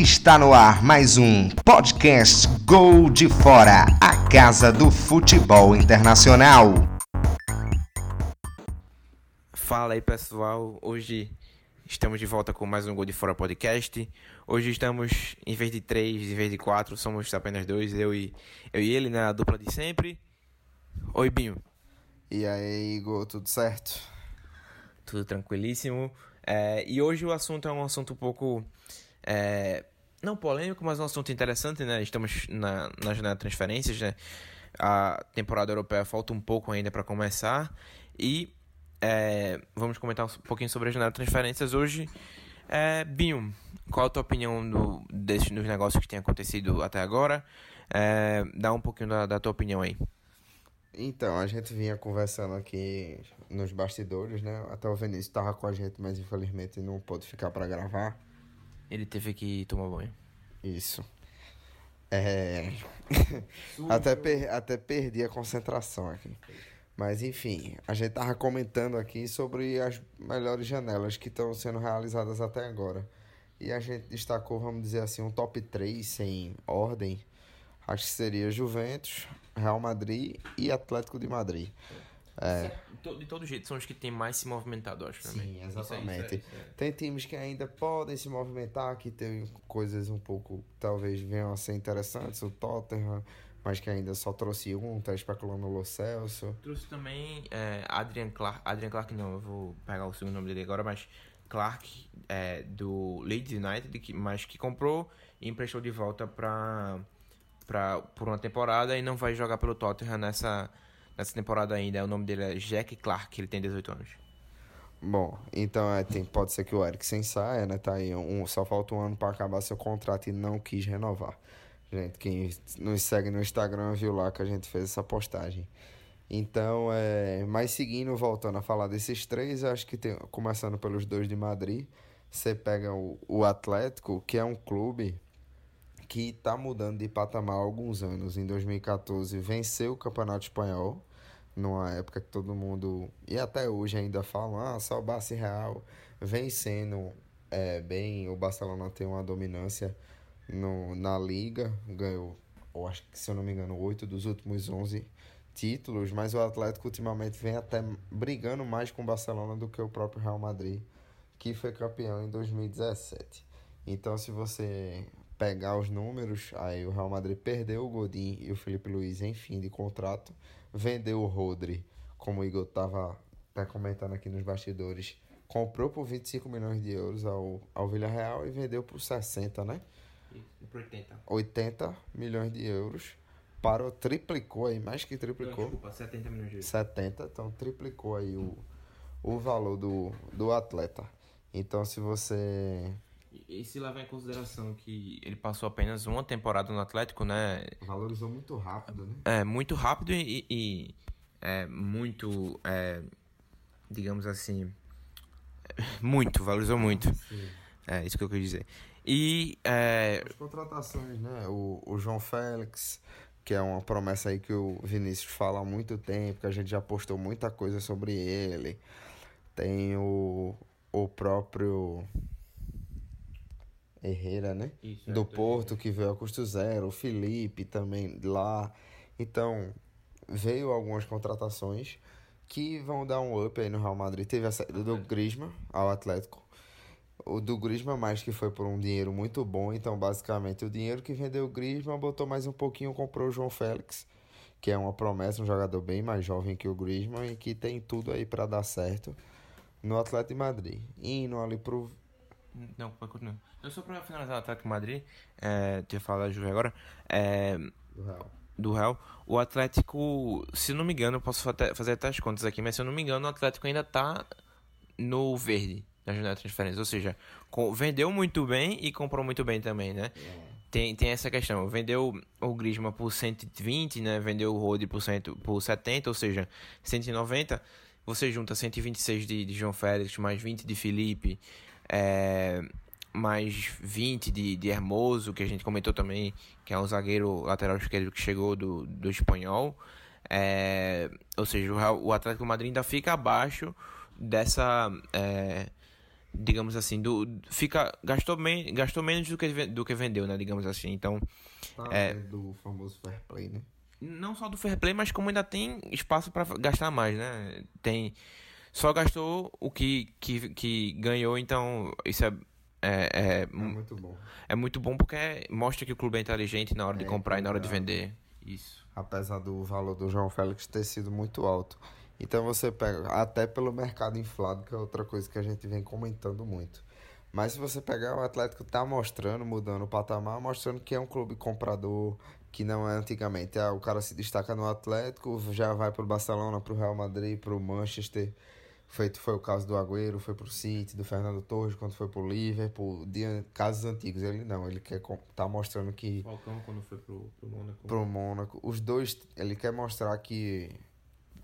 Está no ar mais um podcast Gol de Fora, a casa do futebol internacional. Fala aí pessoal, hoje estamos de volta com mais um Gol de Fora podcast. Hoje estamos, em vez de três, em vez de quatro, somos apenas dois, eu e, eu e ele, né, a dupla de sempre. Oi Binho. E aí, Igor, tudo certo? Tudo tranquilíssimo. É, e hoje o assunto é um assunto um pouco. É, não polêmico, mas um assunto interessante, né? Estamos na, na janela de transferências, né? A temporada europeia falta um pouco ainda para começar. E é, vamos comentar um pouquinho sobre a janela de transferências hoje. É, Binho, qual a tua opinião do, desse, dos negócios que tem acontecido até agora? É, dá um pouquinho da, da tua opinião aí. Então, a gente vinha conversando aqui nos bastidores, né? Até o Vinícius estava com a gente, mas infelizmente não pôde ficar para gravar. Ele teve que tomar banho. Isso. É. até, per... até perdi a concentração aqui. Mas enfim, a gente tava comentando aqui sobre as melhores janelas que estão sendo realizadas até agora. E a gente destacou, vamos dizer assim, um top 3 sem ordem. Acho que seria Juventus, Real Madrid e Atlético de Madrid. É. De todo jeito, são os que têm mais se movimentado, acho. Também. Sim, exatamente. Isso aí, isso Tem times que ainda podem se movimentar, que tem coisas um pouco, talvez venham a ser interessantes. O Tottenham, mas que ainda só trouxe um, tá especulando o Lo Celso. Trouxe também é, Adrian Clark. Adrian Clark não, eu vou pegar o segundo nome dele agora, mas Clark é, do Leeds United, mas que comprou e emprestou de volta para pra, por uma temporada e não vai jogar pelo Tottenham nessa, nessa temporada ainda. O nome dele é Jack Clark, ele tem 18 anos. Bom, então é, tem, pode ser que o Eriksen saia, né? Tá aí, um, só falta um ano para acabar seu contrato e não quis renovar. Gente, quem nos segue no Instagram viu lá que a gente fez essa postagem. Então, é, mas seguindo, voltando a falar desses três, acho que tem, começando pelos dois de Madrid, você pega o, o Atlético, que é um clube que está mudando de patamar há alguns anos. Em 2014 venceu o Campeonato Espanhol, numa época que todo mundo, e até hoje ainda falam, ah, só o Barça Real vencendo é, bem, o Barcelona tem uma dominância no, na Liga, ganhou, eu acho que se eu não me engano, oito dos últimos 11 títulos, mas o Atlético ultimamente vem até brigando mais com o Barcelona do que o próprio Real Madrid, que foi campeão em 2017. Então, se você pegar os números, aí o Real Madrid perdeu o Godin e o Felipe Luiz em fim de contrato, vendeu o Rodri, como o Igor estava até comentando aqui nos bastidores, comprou por 25 milhões de euros ao, ao Villarreal e vendeu por 60, né? Por 80. 80 milhões de euros. Parou, triplicou aí, mais que triplicou. Não, desculpa, 70 milhões de euros. 70, então triplicou aí o, o valor do, do atleta. Então, se você e se levar em consideração que ele passou apenas uma temporada no Atlético, né? Valorizou muito rápido, né? É, muito rápido e, e é, muito, é, digamos assim, muito, valorizou muito. Sim. É isso que eu quis dizer. E. É... As contratações, né? O, o João Félix, que é uma promessa aí que o Vinícius fala há muito tempo, que a gente já postou muita coisa sobre ele. Tem o, o próprio. Herrera, né? Isso, do Porto, que veio a custo zero, o Felipe também lá. Então, veio algumas contratações que vão dar um up aí no Real Madrid. Teve a saída do Griezmann ao Atlético. O do Griezmann mais que foi por um dinheiro muito bom. Então, basicamente, o dinheiro que vendeu o Griezmann botou mais um pouquinho, comprou o João Félix, que é uma promessa, um jogador bem mais jovem que o Griezmann e que tem tudo aí para dar certo no Atlético de Madrid. Indo ali pro não, pode continuar. Eu só pra finalizar o Atlético Madrid, é, tinha falado da Juve agora, é, do Real. Do Real. O Atlético, se não me engano, eu posso fazer até as contas aqui, mas se eu não me engano, o Atlético ainda tá no verde na janela de transferência. Ou seja, com, vendeu muito bem e comprou muito bem também, né? É. Tem, tem essa questão. Vendeu o Griezmann por 120, né? Vendeu o Rodri por, cento, por 70, ou seja, 190. Você junta 126 de, de João Félix, mais 20 de Felipe, é, mais 20 de, de Hermoso, que a gente comentou também, que é um zagueiro lateral esquerdo que chegou do, do espanhol. É, ou seja, o, o Atlético Madrid ainda fica abaixo dessa, é, digamos assim, do fica gastou bem, gastou menos do que do que vendeu, né, digamos assim. Então, Tá É. do famoso fair play, né? não só do fair play, mas como ainda tem espaço para gastar mais, né? Tem só gastou o que que, que ganhou, então isso é é, é, É muito bom. é muito bom porque mostra que o clube é inteligente na hora de É, comprar e na hora de vender. Isso. apesar do valor do João Félix ter sido muito alto. Então você pega, até pelo mercado inflado, que é outra coisa que a gente vem comentando muito. Mas se você pegar o Atlético tá mostrando, mudando o patamar, mostrando que é um clube comprador, que não é antigamente. Ah, o cara se destaca no Atlético, já vai pro Barcelona, pro Real Madrid, pro Manchester. Feito foi o caso do Agüero, foi pro City, do Fernando Torres, quando foi pro Liverpool, de casos antigos. Ele não, ele quer tá mostrando que Falcão quando foi pro, pro Mônaco. pro Mônaco. Os dois, ele quer mostrar que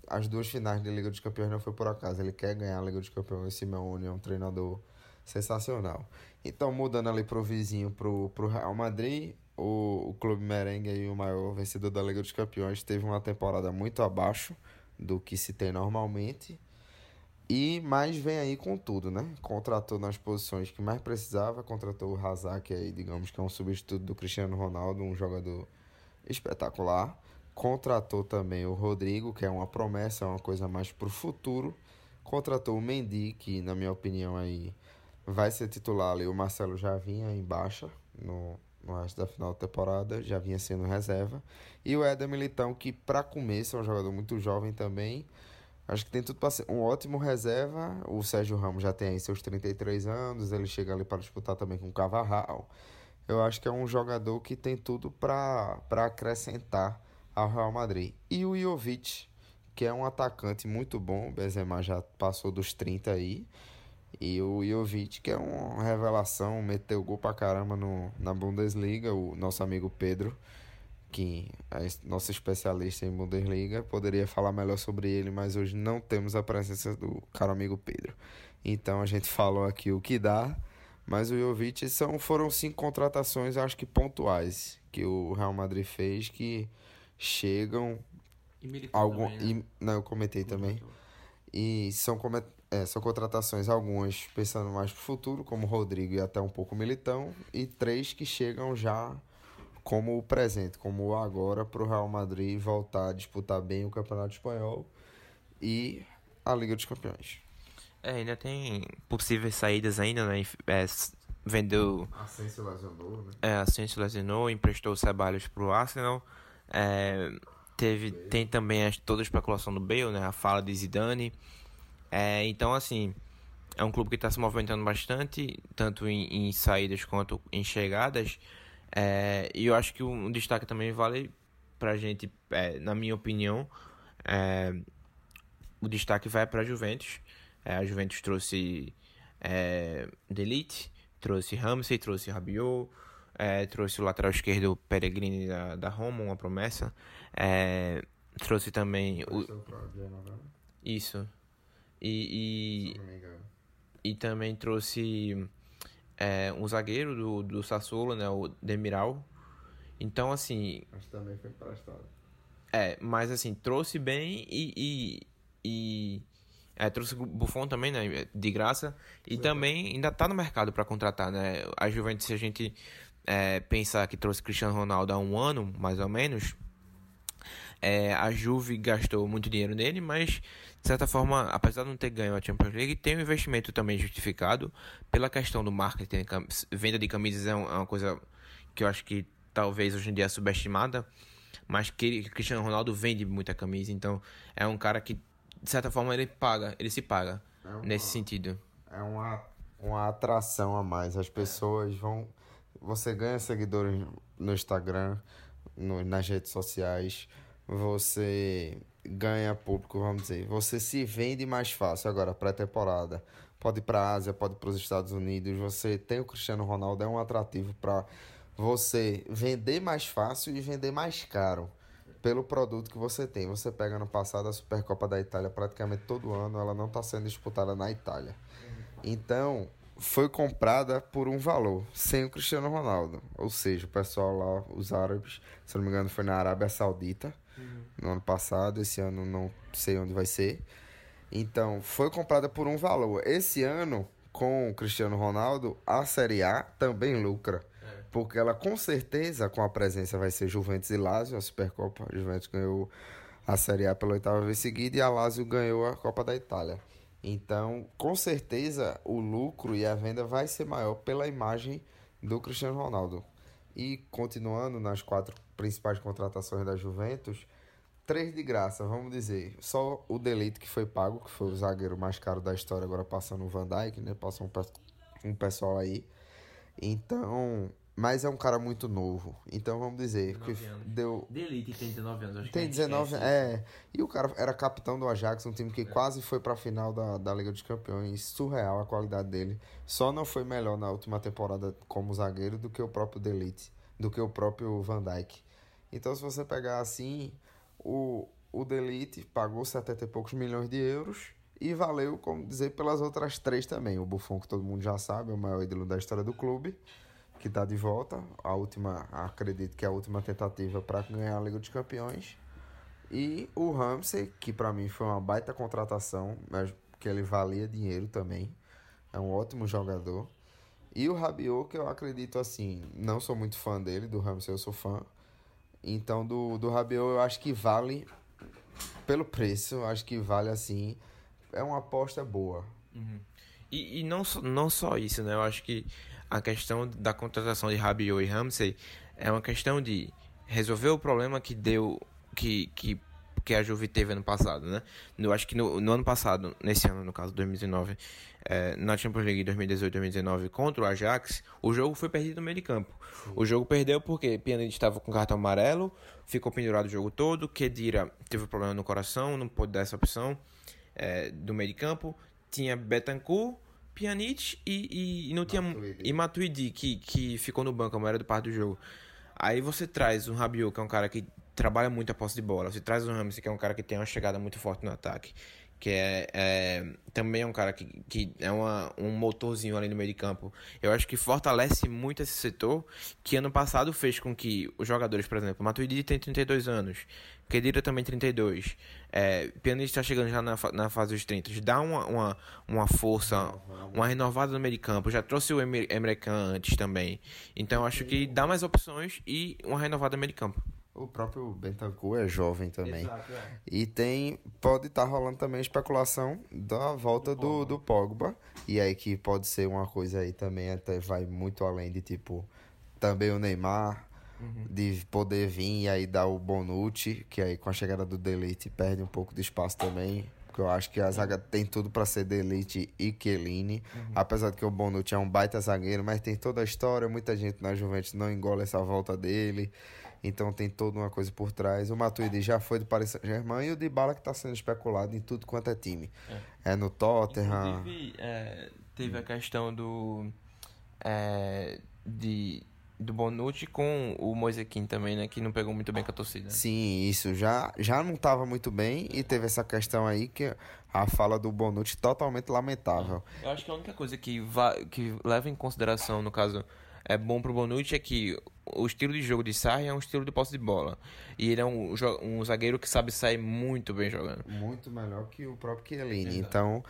as duas finais da Liga dos Campeões não foi por acaso. Ele quer ganhar a Liga dos Campeões. O Simeone é um treinador sensacional. Então, mudando ali pro vizinho, pro, pro Real Madrid, o, o Clube Merengue, aí, o maior vencedor da Liga dos Campeões, teve uma temporada muito abaixo do que se tem normalmente. E mais vem aí com tudo, né? Contratou nas posições que mais precisava, contratou o Hazard, que aí, digamos que é um substituto do Cristiano Ronaldo, um jogador espetacular. Contratou também o Rodrigo, que é uma promessa, é uma coisa mais pro futuro. Contratou o Mendy, que na minha opinião aí vai ser titular ali. O Marcelo já vinha em baixa no, no resto da final da temporada, já vinha sendo reserva. E o Éder Militão, que para começo é um jogador muito jovem também. Acho que tem tudo para ser um ótimo reserva. O Sérgio Ramos já tem aí seus 33 anos, ele chega ali para disputar também com o Cavarral. Eu acho que é um jogador que tem tudo para acrescentar ao Real Madrid. E o Jovic, que é um atacante muito bom, o Benzema já passou dos 30 aí. E o Jovic, que é uma revelação, meteu gol pra caramba no, na Bundesliga, o nosso amigo Pedro, que es- nosso especialista em Bundesliga, poderia falar melhor sobre ele, mas hoje não temos a presença do caro amigo Pedro. Então a gente falou aqui o que dá, mas o Jovic são, foram cinco contratações, acho que pontuais, que o Real Madrid fez, que chegam E algum também, né? e, não eu comentei também e são é, são contratações algumas pensando mais pro futuro como Rodrigo e até um pouco Militão e três que chegam já como o presente como o agora pro Real Madrid voltar a disputar bem o Campeonato Espanhol e a Liga dos Campeões É, ainda tem possíveis saídas ainda, né? É, vendeu Asensio lesionou né é, a Sainz lesionou, emprestou o Ceballos pro Arsenal. É, teve, tem também toda a especulação do Bale, né? A fala de Zidane. É, então, assim, é um clube que está se movimentando bastante, tanto em, em saídas quanto em chegadas. É, e eu acho que um destaque também vale pra gente, é, na minha opinião, é, o destaque vai para a Juventus. É, a Juventus trouxe é, Delite, trouxe Ramsey, trouxe Rabiot, é, trouxe o lateral esquerdo Peregrini da, da Roma, uma promessa. É, trouxe também o, isso. E, e, e também trouxe é, um zagueiro do, do Sassuolo, né, o Demiral. Então, assim, mas também foi emprestado é, mas assim, trouxe bem e. e, e é, trouxe Buffon também, né? De graça. E também ainda tá no mercado para contratar, né? A Juventus, se a gente é, pensar que trouxe Cristiano Ronaldo há um ano, mais ou menos. É, a Juve gastou muito dinheiro nele, mas de certa forma, apesar de não ter ganho a Champions League, tem um investimento também justificado pela questão do marketing. Venda de camisas é é uma coisa que eu acho que talvez hoje em dia é subestimada, mas que Cristiano Ronaldo vende muita camisa, então é um cara que de certa forma ele paga, ele se paga É uma- nesse sentido. é uma, uma atração a mais. As pessoas vão. Você ganha seguidores no Instagram, no- nas redes sociais, você ganha público, vamos dizer. Você se vende mais fácil agora, pré-temporada. Pode ir para a Ásia, pode ir para os Estados Unidos. Você tem o Cristiano Ronaldo, é um atrativo para você vender mais fácil e vender mais caro pelo produto que você tem. Você pega no passado a Supercopa da Itália praticamente todo ano, ela não está sendo disputada na Itália. Então, foi comprada por um valor, sem o Cristiano Ronaldo. Ou seja, o pessoal lá, os árabes, se não me engano, foi na Arábia Saudita no ano passado. Esse ano não sei onde vai ser. Então, foi comprada por um valor. Esse ano, com o Cristiano Ronaldo, a Série A também lucra. Porque ela com certeza, com a presença, vai ser Juventus e Lazio, a Supercopa. A Juventus ganhou a Série A pela oitava vez seguida e a Lazio ganhou a Copa da Itália. Então, com certeza, o lucro e a venda vai ser maior pela imagem do Cristiano Ronaldo. E continuando nas quatro principais contratações da Juventus, três de graça, vamos dizer. Só o Delite que foi pago, que foi o zagueiro mais caro da história, agora passando o Van Dijk, né? Passou um, pe- um pessoal aí. Então, mas é um cara muito novo. Então vamos dizer que 19 anos. deu De elite tem 19 anos, acho que a tem gente 19, esquece é. E o cara era capitão do Ajax, um time que quase foi pra final da, da Liga dos Campeões. Surreal a qualidade dele. Só não foi melhor na última temporada como zagueiro do que o próprio Delite, do que o próprio Van Dijk. Então, se você pegar assim, o, o Delite pagou 70 e poucos milhões de euros e valeu, como dizer, pelas outras três também. O Buffon, que todo mundo já sabe, é o maior ídolo da história do clube que tá de volta. A última, acredito que é a última tentativa para ganhar a Liga dos Campeões. E o Ramsey, que para mim foi uma baita contratação, mas que ele valia dinheiro também. É um ótimo jogador. E o Rabiot, que eu acredito assim, não sou muito fã dele, do Ramsey eu sou fã. Então do, do Rabiot eu acho que vale pelo preço, acho que vale assim. É uma aposta boa. E, e não, não só isso, né? Eu acho que a questão da contratação de Rabiot e Ramsey é uma questão de resolver o problema que deu, que, que, que a Juve teve ano passado, né? Eu acho que no, no ano passado, nesse ano, no caso, 2019, eh, na Champions League 2018-2019 contra o Ajax, o jogo foi perdido no meio de campo. O jogo perdeu porque Pjanic estava com cartão amarelo, ficou pendurado o jogo todo, Kedira teve problema no coração, não pôde dar essa opção eh, do meio de campo, tinha Betancourt, Pjanic e, e, e não tinha Matuidi. e Matuidi que, que ficou no banco a maioria do parte do jogo. Aí você traz um Rabiot, que é um cara que trabalha muito a posse de bola. Você traz um Ramsey, que é um cara que tem uma chegada muito forte no ataque. Que é, é também é um cara que, que é uma, um motorzinho ali no meio de campo. Eu acho que fortalece muito esse setor, que ano passado fez com que os jogadores, por exemplo, Matuidi tem 32 anos, Kedira também 32, é, Pjanic está chegando já na, na fase dos 30, dá uma, uma, uma força, uma renovada no meio de campo. Já trouxe o Emre Can antes também. Então acho que dá mais opções e uma renovada no meio de campo. O próprio Bentancur é jovem também. é. E tem. Pode estar rolando também especulação da volta do, do Pogba. E aí que pode ser uma coisa aí também, até vai muito além de tipo. Também o Neymar. De poder vir e aí dar o Bonucci, que aí com a chegada do Delite perde um pouco de espaço também. Porque eu acho que a zaga tem tudo para ser Delite e Chiellini. Apesar de que o Bonucci é um baita zagueiro, mas tem toda a história. Muita gente na Juventus não engole essa volta dele. Então tem toda uma coisa por trás. O Matuidi já foi do Paris Saint-Germain e o Dybala que está sendo especulado em tudo quanto é time. É, no Tottenham. Inclusive, é, teve a questão do. é, de, do Bonucci com o Moisequim também, né? Que não pegou muito bem com a torcida. Sim, isso já, já não estava muito bem e teve essa questão aí que a fala do Bonucci totalmente lamentável. Eu acho que a única coisa que, va que leva em consideração, no caso, é bom pro Bonucci é que o estilo de jogo de Sarri é um estilo de posse de bola. E ele é um, um zagueiro que sabe sair muito bem jogando. Muito melhor que o próprio Chiellini. Então,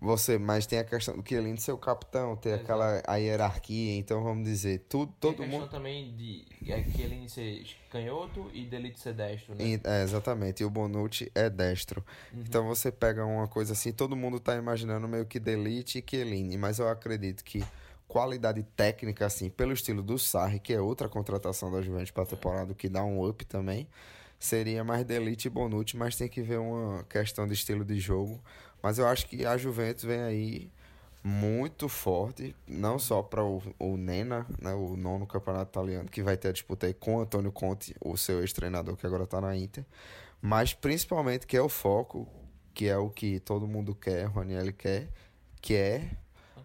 você, mas tem a questão do Chiellini ser o capitão, ter aquela a hierarquia, então vamos dizer, tudo, todo Tem a mundo também de é, ele ser canhoto e Delite ser destro, né? E- É, exatamente, e o Bonucci é destro. Então você pega uma coisa assim, todo mundo tá imaginando meio que Delite e Chiellini, mas eu acredito que qualidade técnica, assim, pelo estilo do Sarri, que é outra contratação da Juventus para a temporada, que dá um up também, seria mais Delite e Bonucci, mas tem que ver uma questão de estilo de jogo. Mas eu acho que a Juventus vem aí muito forte, não só para o, o Nena, né, o nono campeonato italiano, que vai ter a disputa aí com o Antônio Conte, o seu ex-treinador que agora está na Inter, mas principalmente que é o foco, que é o que todo mundo quer, o Raniel quer, que é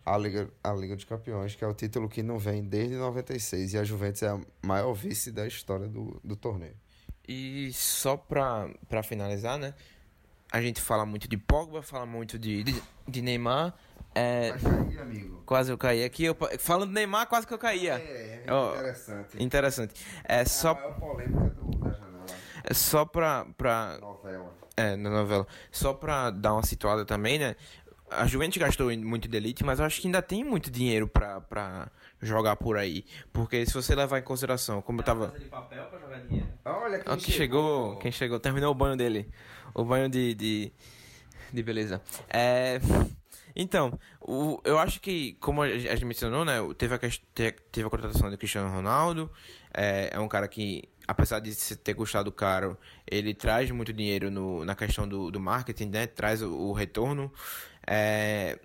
a Liga, a Liga dos Campeões, que é o título que não vem desde 96, e a Juventus é a maior vice da história do, do torneio. E só pra, pra finalizar, né? A gente fala muito de Pogba, fala muito de, de, de Neymar. É, aí, amigo. quase eu caí aqui. Eu, falando de Neymar, quase que eu caía. É, Ó, interessante. Interessante. É só, maior polêmica do, da janela, é só pra, pra. novela. É, na novela. Só pra dar uma situada também, né? A Juventus gastou muito de elite, mas eu acho que ainda tem muito dinheiro pra, pra jogar por aí. Porque se você levar em consideração, como eu tava. Casa de papel pra jogar dinheiro. Olha Ó, quem chegou, quem chegou, terminou o banho dele. O banho de. de, de beleza. É. Então, o, eu acho que, como a gente mencionou, né? Teve a, teve a contratação do Cristiano Ronaldo. É, é um cara que, apesar de ter custado caro, ele traz muito dinheiro no, na questão do, do marketing, né? Traz o, o retorno. É,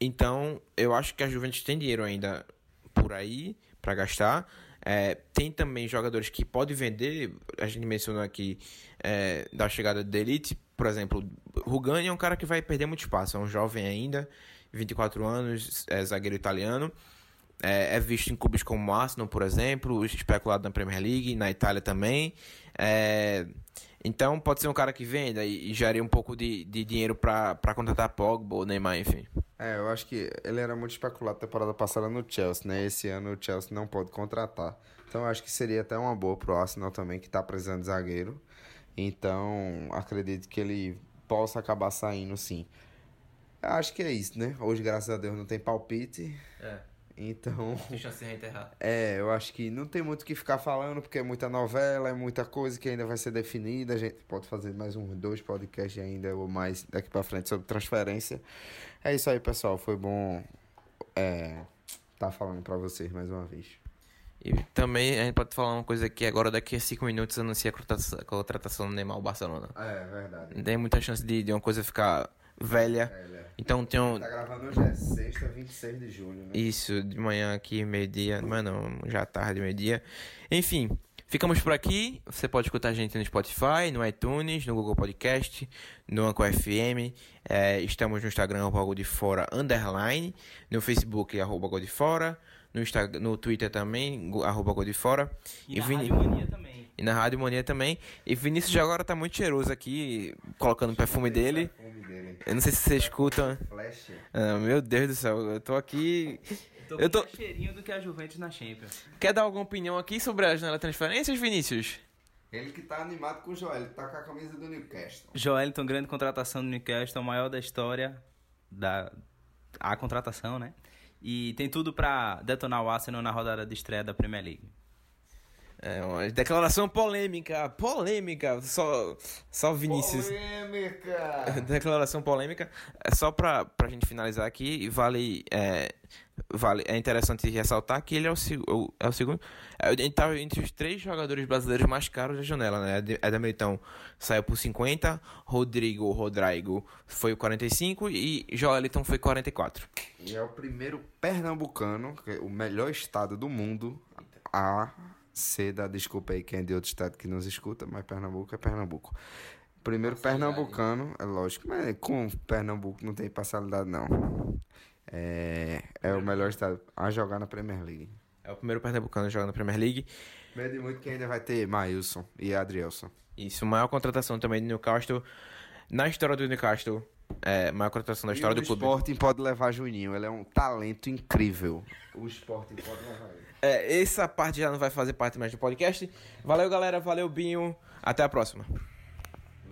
então, eu acho que a Juventus tem dinheiro ainda por aí para gastar. É, tem também jogadores que pode vender. A gente mencionou aqui é, da chegada da Elite, por exemplo, Rugani é um cara que vai perder muito espaço. É um jovem ainda, 24 anos, é zagueiro italiano. É, é visto em clubes como o Arsenal, por exemplo, especulado na Premier League, na Itália também. É, então pode ser um cara que venda e, e gere um pouco de, de dinheiro para contratar Pogba ou Neymar, enfim. É, eu acho que ele era muito especulado temporada passada no Chelsea, né? Esse ano o Chelsea não pode contratar. Então eu acho que seria até uma boa pro Arsenal também, que tá precisando de zagueiro. Então, acredito que ele possa acabar saindo sim. Eu acho que é isso, né? Hoje, graças a Deus, não tem palpite. É, Então, tem chance de reenterrar. é, eu acho que não tem muito o que ficar falando, porque é muita novela, é muita coisa que ainda vai ser definida. A gente pode fazer mais uns dois podcasts ainda, ou mais daqui pra frente, sobre transferência. É isso aí, pessoal. Foi bom é, tá falando pra vocês mais uma vez. E também a gente pode falar uma coisa aqui agora, daqui a 5 minutos anuncia a contratação- a contratação do Neymar ao Barcelona. É, verdade. Não tem muita chance de, de uma coisa ficar velha. Então tem um. Tá gravando hoje, é sexta, 26 de julho, né? Isso, de manhã aqui, meio-dia. Mas não, já tarde, meio-dia. Enfim, ficamos por aqui. Você pode escutar a gente no Spotify, no iTunes, no Google Podcast, no Anchor FM. É, estamos no Instagram, arroba de Fora, underline. No Facebook, arroba de Fora. No, Insta, no Twitter também, arroba de Fora. E, na Vini- Rádio Mania também. e na Rádio Mania também. E Vinícius já agora tá muito cheiroso aqui, colocando o perfume dele. Perfume dele. Eu não sei se você escuta. Flash. Ah, meu Deus do céu, eu tô aqui. Tô Eu com tô- mais cheirinho do que a Juventus na Champions. Quer dar alguma opinião aqui sobre a janela de transferências, Vinícius? Ele que tá animado com o Joel, tá com a camisa do Newcastle. Joelton, grande contratação do Newcastle, maior da história da a contratação, né? E tem tudo pra detonar o Arsenal na rodada de estreia da Premier League. É uma declaração polêmica, polêmica, só, só Vinícius. Polêmica! Declaração polêmica. É só pra, pra gente finalizar aqui, vale, é, vale. É interessante ressaltar que ele é o, é o segundo. é, Ele tá entre os três jogadores brasileiros mais caros da janela, né? Ed- Éder Militão saiu por 50, Rodrigo Rodrigo foi 45 e Joeliton foi 44. E é o primeiro pernambucano, que é o melhor estado do mundo, a ser da. Desculpa aí quem é de outro estado que nos escuta, mas Pernambuco é Pernambuco. Primeiro pernambucano, é lógico, mas com Pernambuco não tem parcialidade não. É, é o melhor estado a jogar na Premier League. É o primeiro pernambucano jogando na Premier League. Medo muito que ainda vai ter Maílson e Adrielson. Isso, maior contratação também do Newcastle. Na história do Newcastle, é, maior contratação da história e do o clube. Sporting pode levar Juninho, ele é um talento incrível. O Sporting pode levar ele. É, essa parte já não vai fazer parte mais do podcast. Valeu, galera. Valeu, Binho. Até a próxima.